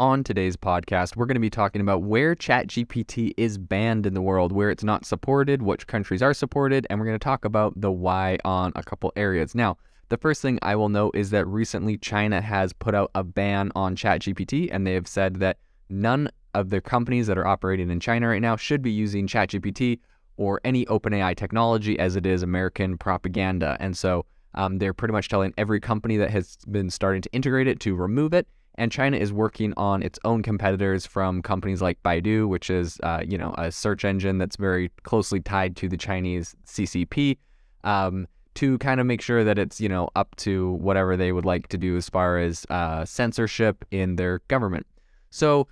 On today's podcast, we're going to be talking about where ChatGPT is banned in the world, where it's not supported, which countries are supported, and we're going to talk about the why on a couple areas. Now, the first thing I will note is that recently China has put out a ban on ChatGPT, and they have said that none of the companies that are operating in China right now should be using ChatGPT or any OpenAI technology as it is American propaganda. And so um, they're pretty much telling every company that has been starting to integrate it to remove it and China is working on its own competitors from companies like Baidu, which is uh, you know a search engine that's very closely tied to the Chinese CCP, um, to kind of make sure that it's you know up to whatever they would like to do as far as uh, censorship in their government. So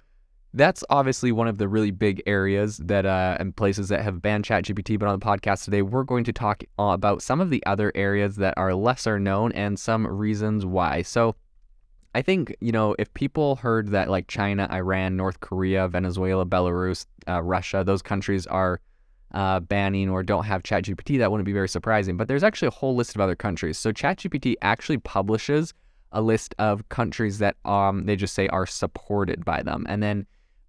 that's obviously one of the really big areas that uh, and places that have banned ChatGPT. But on the podcast today, we're going to talk about some of the other areas that are lesser known and some reasons why. So I think, you know, if people heard that like China, Iran, North Korea, Venezuela, Belarus, uh, Russia, those countries are uh, banning or don't have ChatGPT, that wouldn't be very surprising. But there's actually a whole list of other countries. So ChatGPT actually publishes a list of countries that um, they just say are supported by them. And then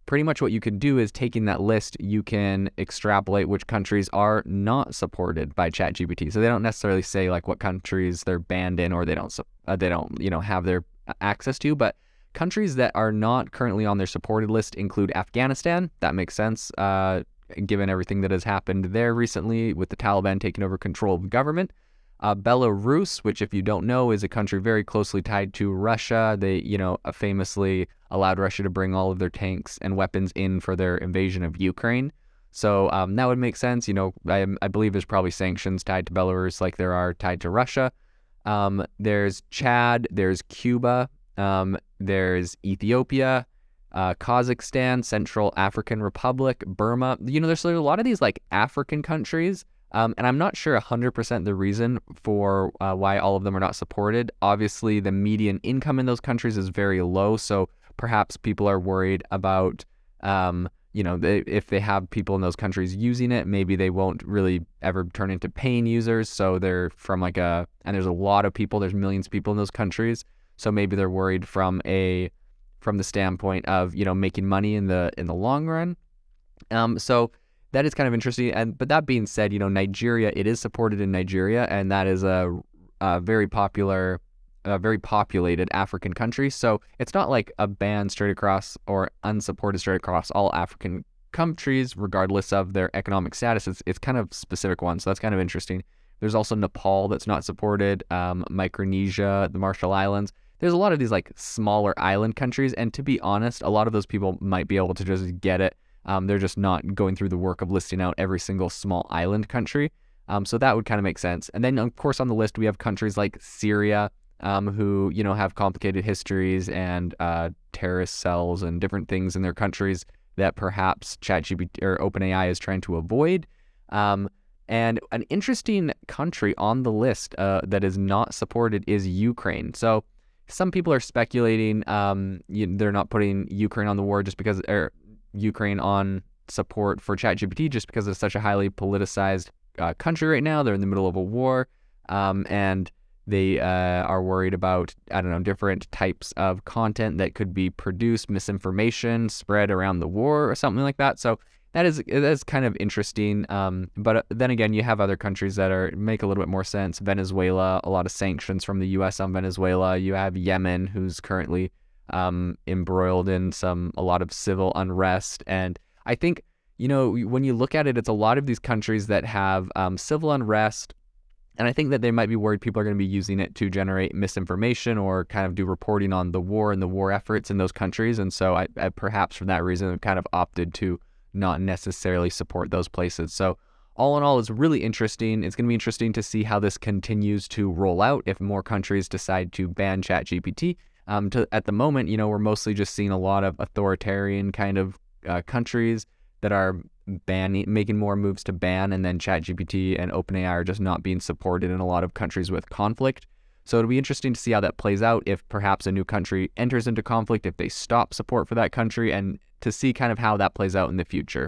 pretty much what you can do is taking that list, you can extrapolate which countries are not supported by ChatGPT. So they don't necessarily say like what countries they're banned in or they don't uh, they don't you know have their access to. But countries that are not currently on their supported list include Afghanistan. That makes sense, uh, given everything that has happened there recently with the Taliban taking over control of government. Uh, Belarus, which, if you don't know, is a country very closely tied to Russia. They, you know, famously allowed Russia to bring all of their tanks and weapons in for their invasion of Ukraine. So um, that would make sense. You know, I, I believe there's probably sanctions tied to Belarus like there are tied to Russia. Um, there's Chad, there's Cuba, um, there's Ethiopia, uh, Kazakhstan, Central African Republic, Burma. You know, there's a lot of these like African countries. Um, and I'm not sure 100% the reason for uh, why all of them are not supported. Obviously, the median income in those countries is very low. So perhaps people are worried about um, you know, they, if they have people in those countries using it, maybe they won't really ever turn into paying users. So they're from like a, and there's a lot of people, there's millions of people in those countries. So maybe they're worried from a, from the standpoint of, you know, making money in the, in the long run. Um, so that is kind of interesting. And, but that being said, you know, Nigeria, it is supported in Nigeria and that is a, a very popular a very populated African country. So it's not like a ban straight across or unsupported straight across all African countries, regardless of their economic status. It's, it's kind of specific ones. So that's kind of interesting. There's also Nepal that's not supported, um, Micronesia, the Marshall Islands. There's a lot of these like smaller island countries. And to be honest, a lot of those people might be able to just get it. Um, they're just not going through the work of listing out every single small island country. Um, so that would kind of make sense. And then, of course, on the list, we have countries like Syria, um, who you know have complicated histories and uh, terrorist cells and different things in their countries that perhaps ChatGPT or OpenAI is trying to avoid. Um, and an interesting country on the list uh, that is not supported is Ukraine. So some people are speculating um, you, they're not putting Ukraine on the war just because, or Ukraine on support for ChatGPT just because it's such a highly politicized uh, country right now. They're in the middle of a war, um, and they uh, are worried about, I don't know, different types of content that could be produced, misinformation spread around the war or something like that. So that is that is kind of interesting. Um, but uh, then again, you have other countries that are make a little bit more sense. Venezuela, a lot of sanctions from the U.S. on Venezuela. You have Yemen, who's currently um, embroiled in some a lot of civil unrest, and I think you know when you look at it, it's a lot of these countries that have um, civil unrest and I think that they might be worried people are going to be using it to generate misinformation or kind of do reporting on the war and the war efforts in those countries. And so I, I perhaps for that reason have kind of opted to not necessarily support those places. So all in all, it's really interesting. It's going to be interesting to see how this continues to roll out if more countries decide to ban ChatGPT. Um, to, at the moment, you know, we're mostly just seeing a lot of authoritarian kind of uh, countries that are banning, making more moves to ban, and then ChatGPT and OpenAI are just not being supported in a lot of countries with conflict. So it'll be interesting to see how that plays out if perhaps a new country enters into conflict, if they stop support for that country, and to see kind of how that plays out in the future.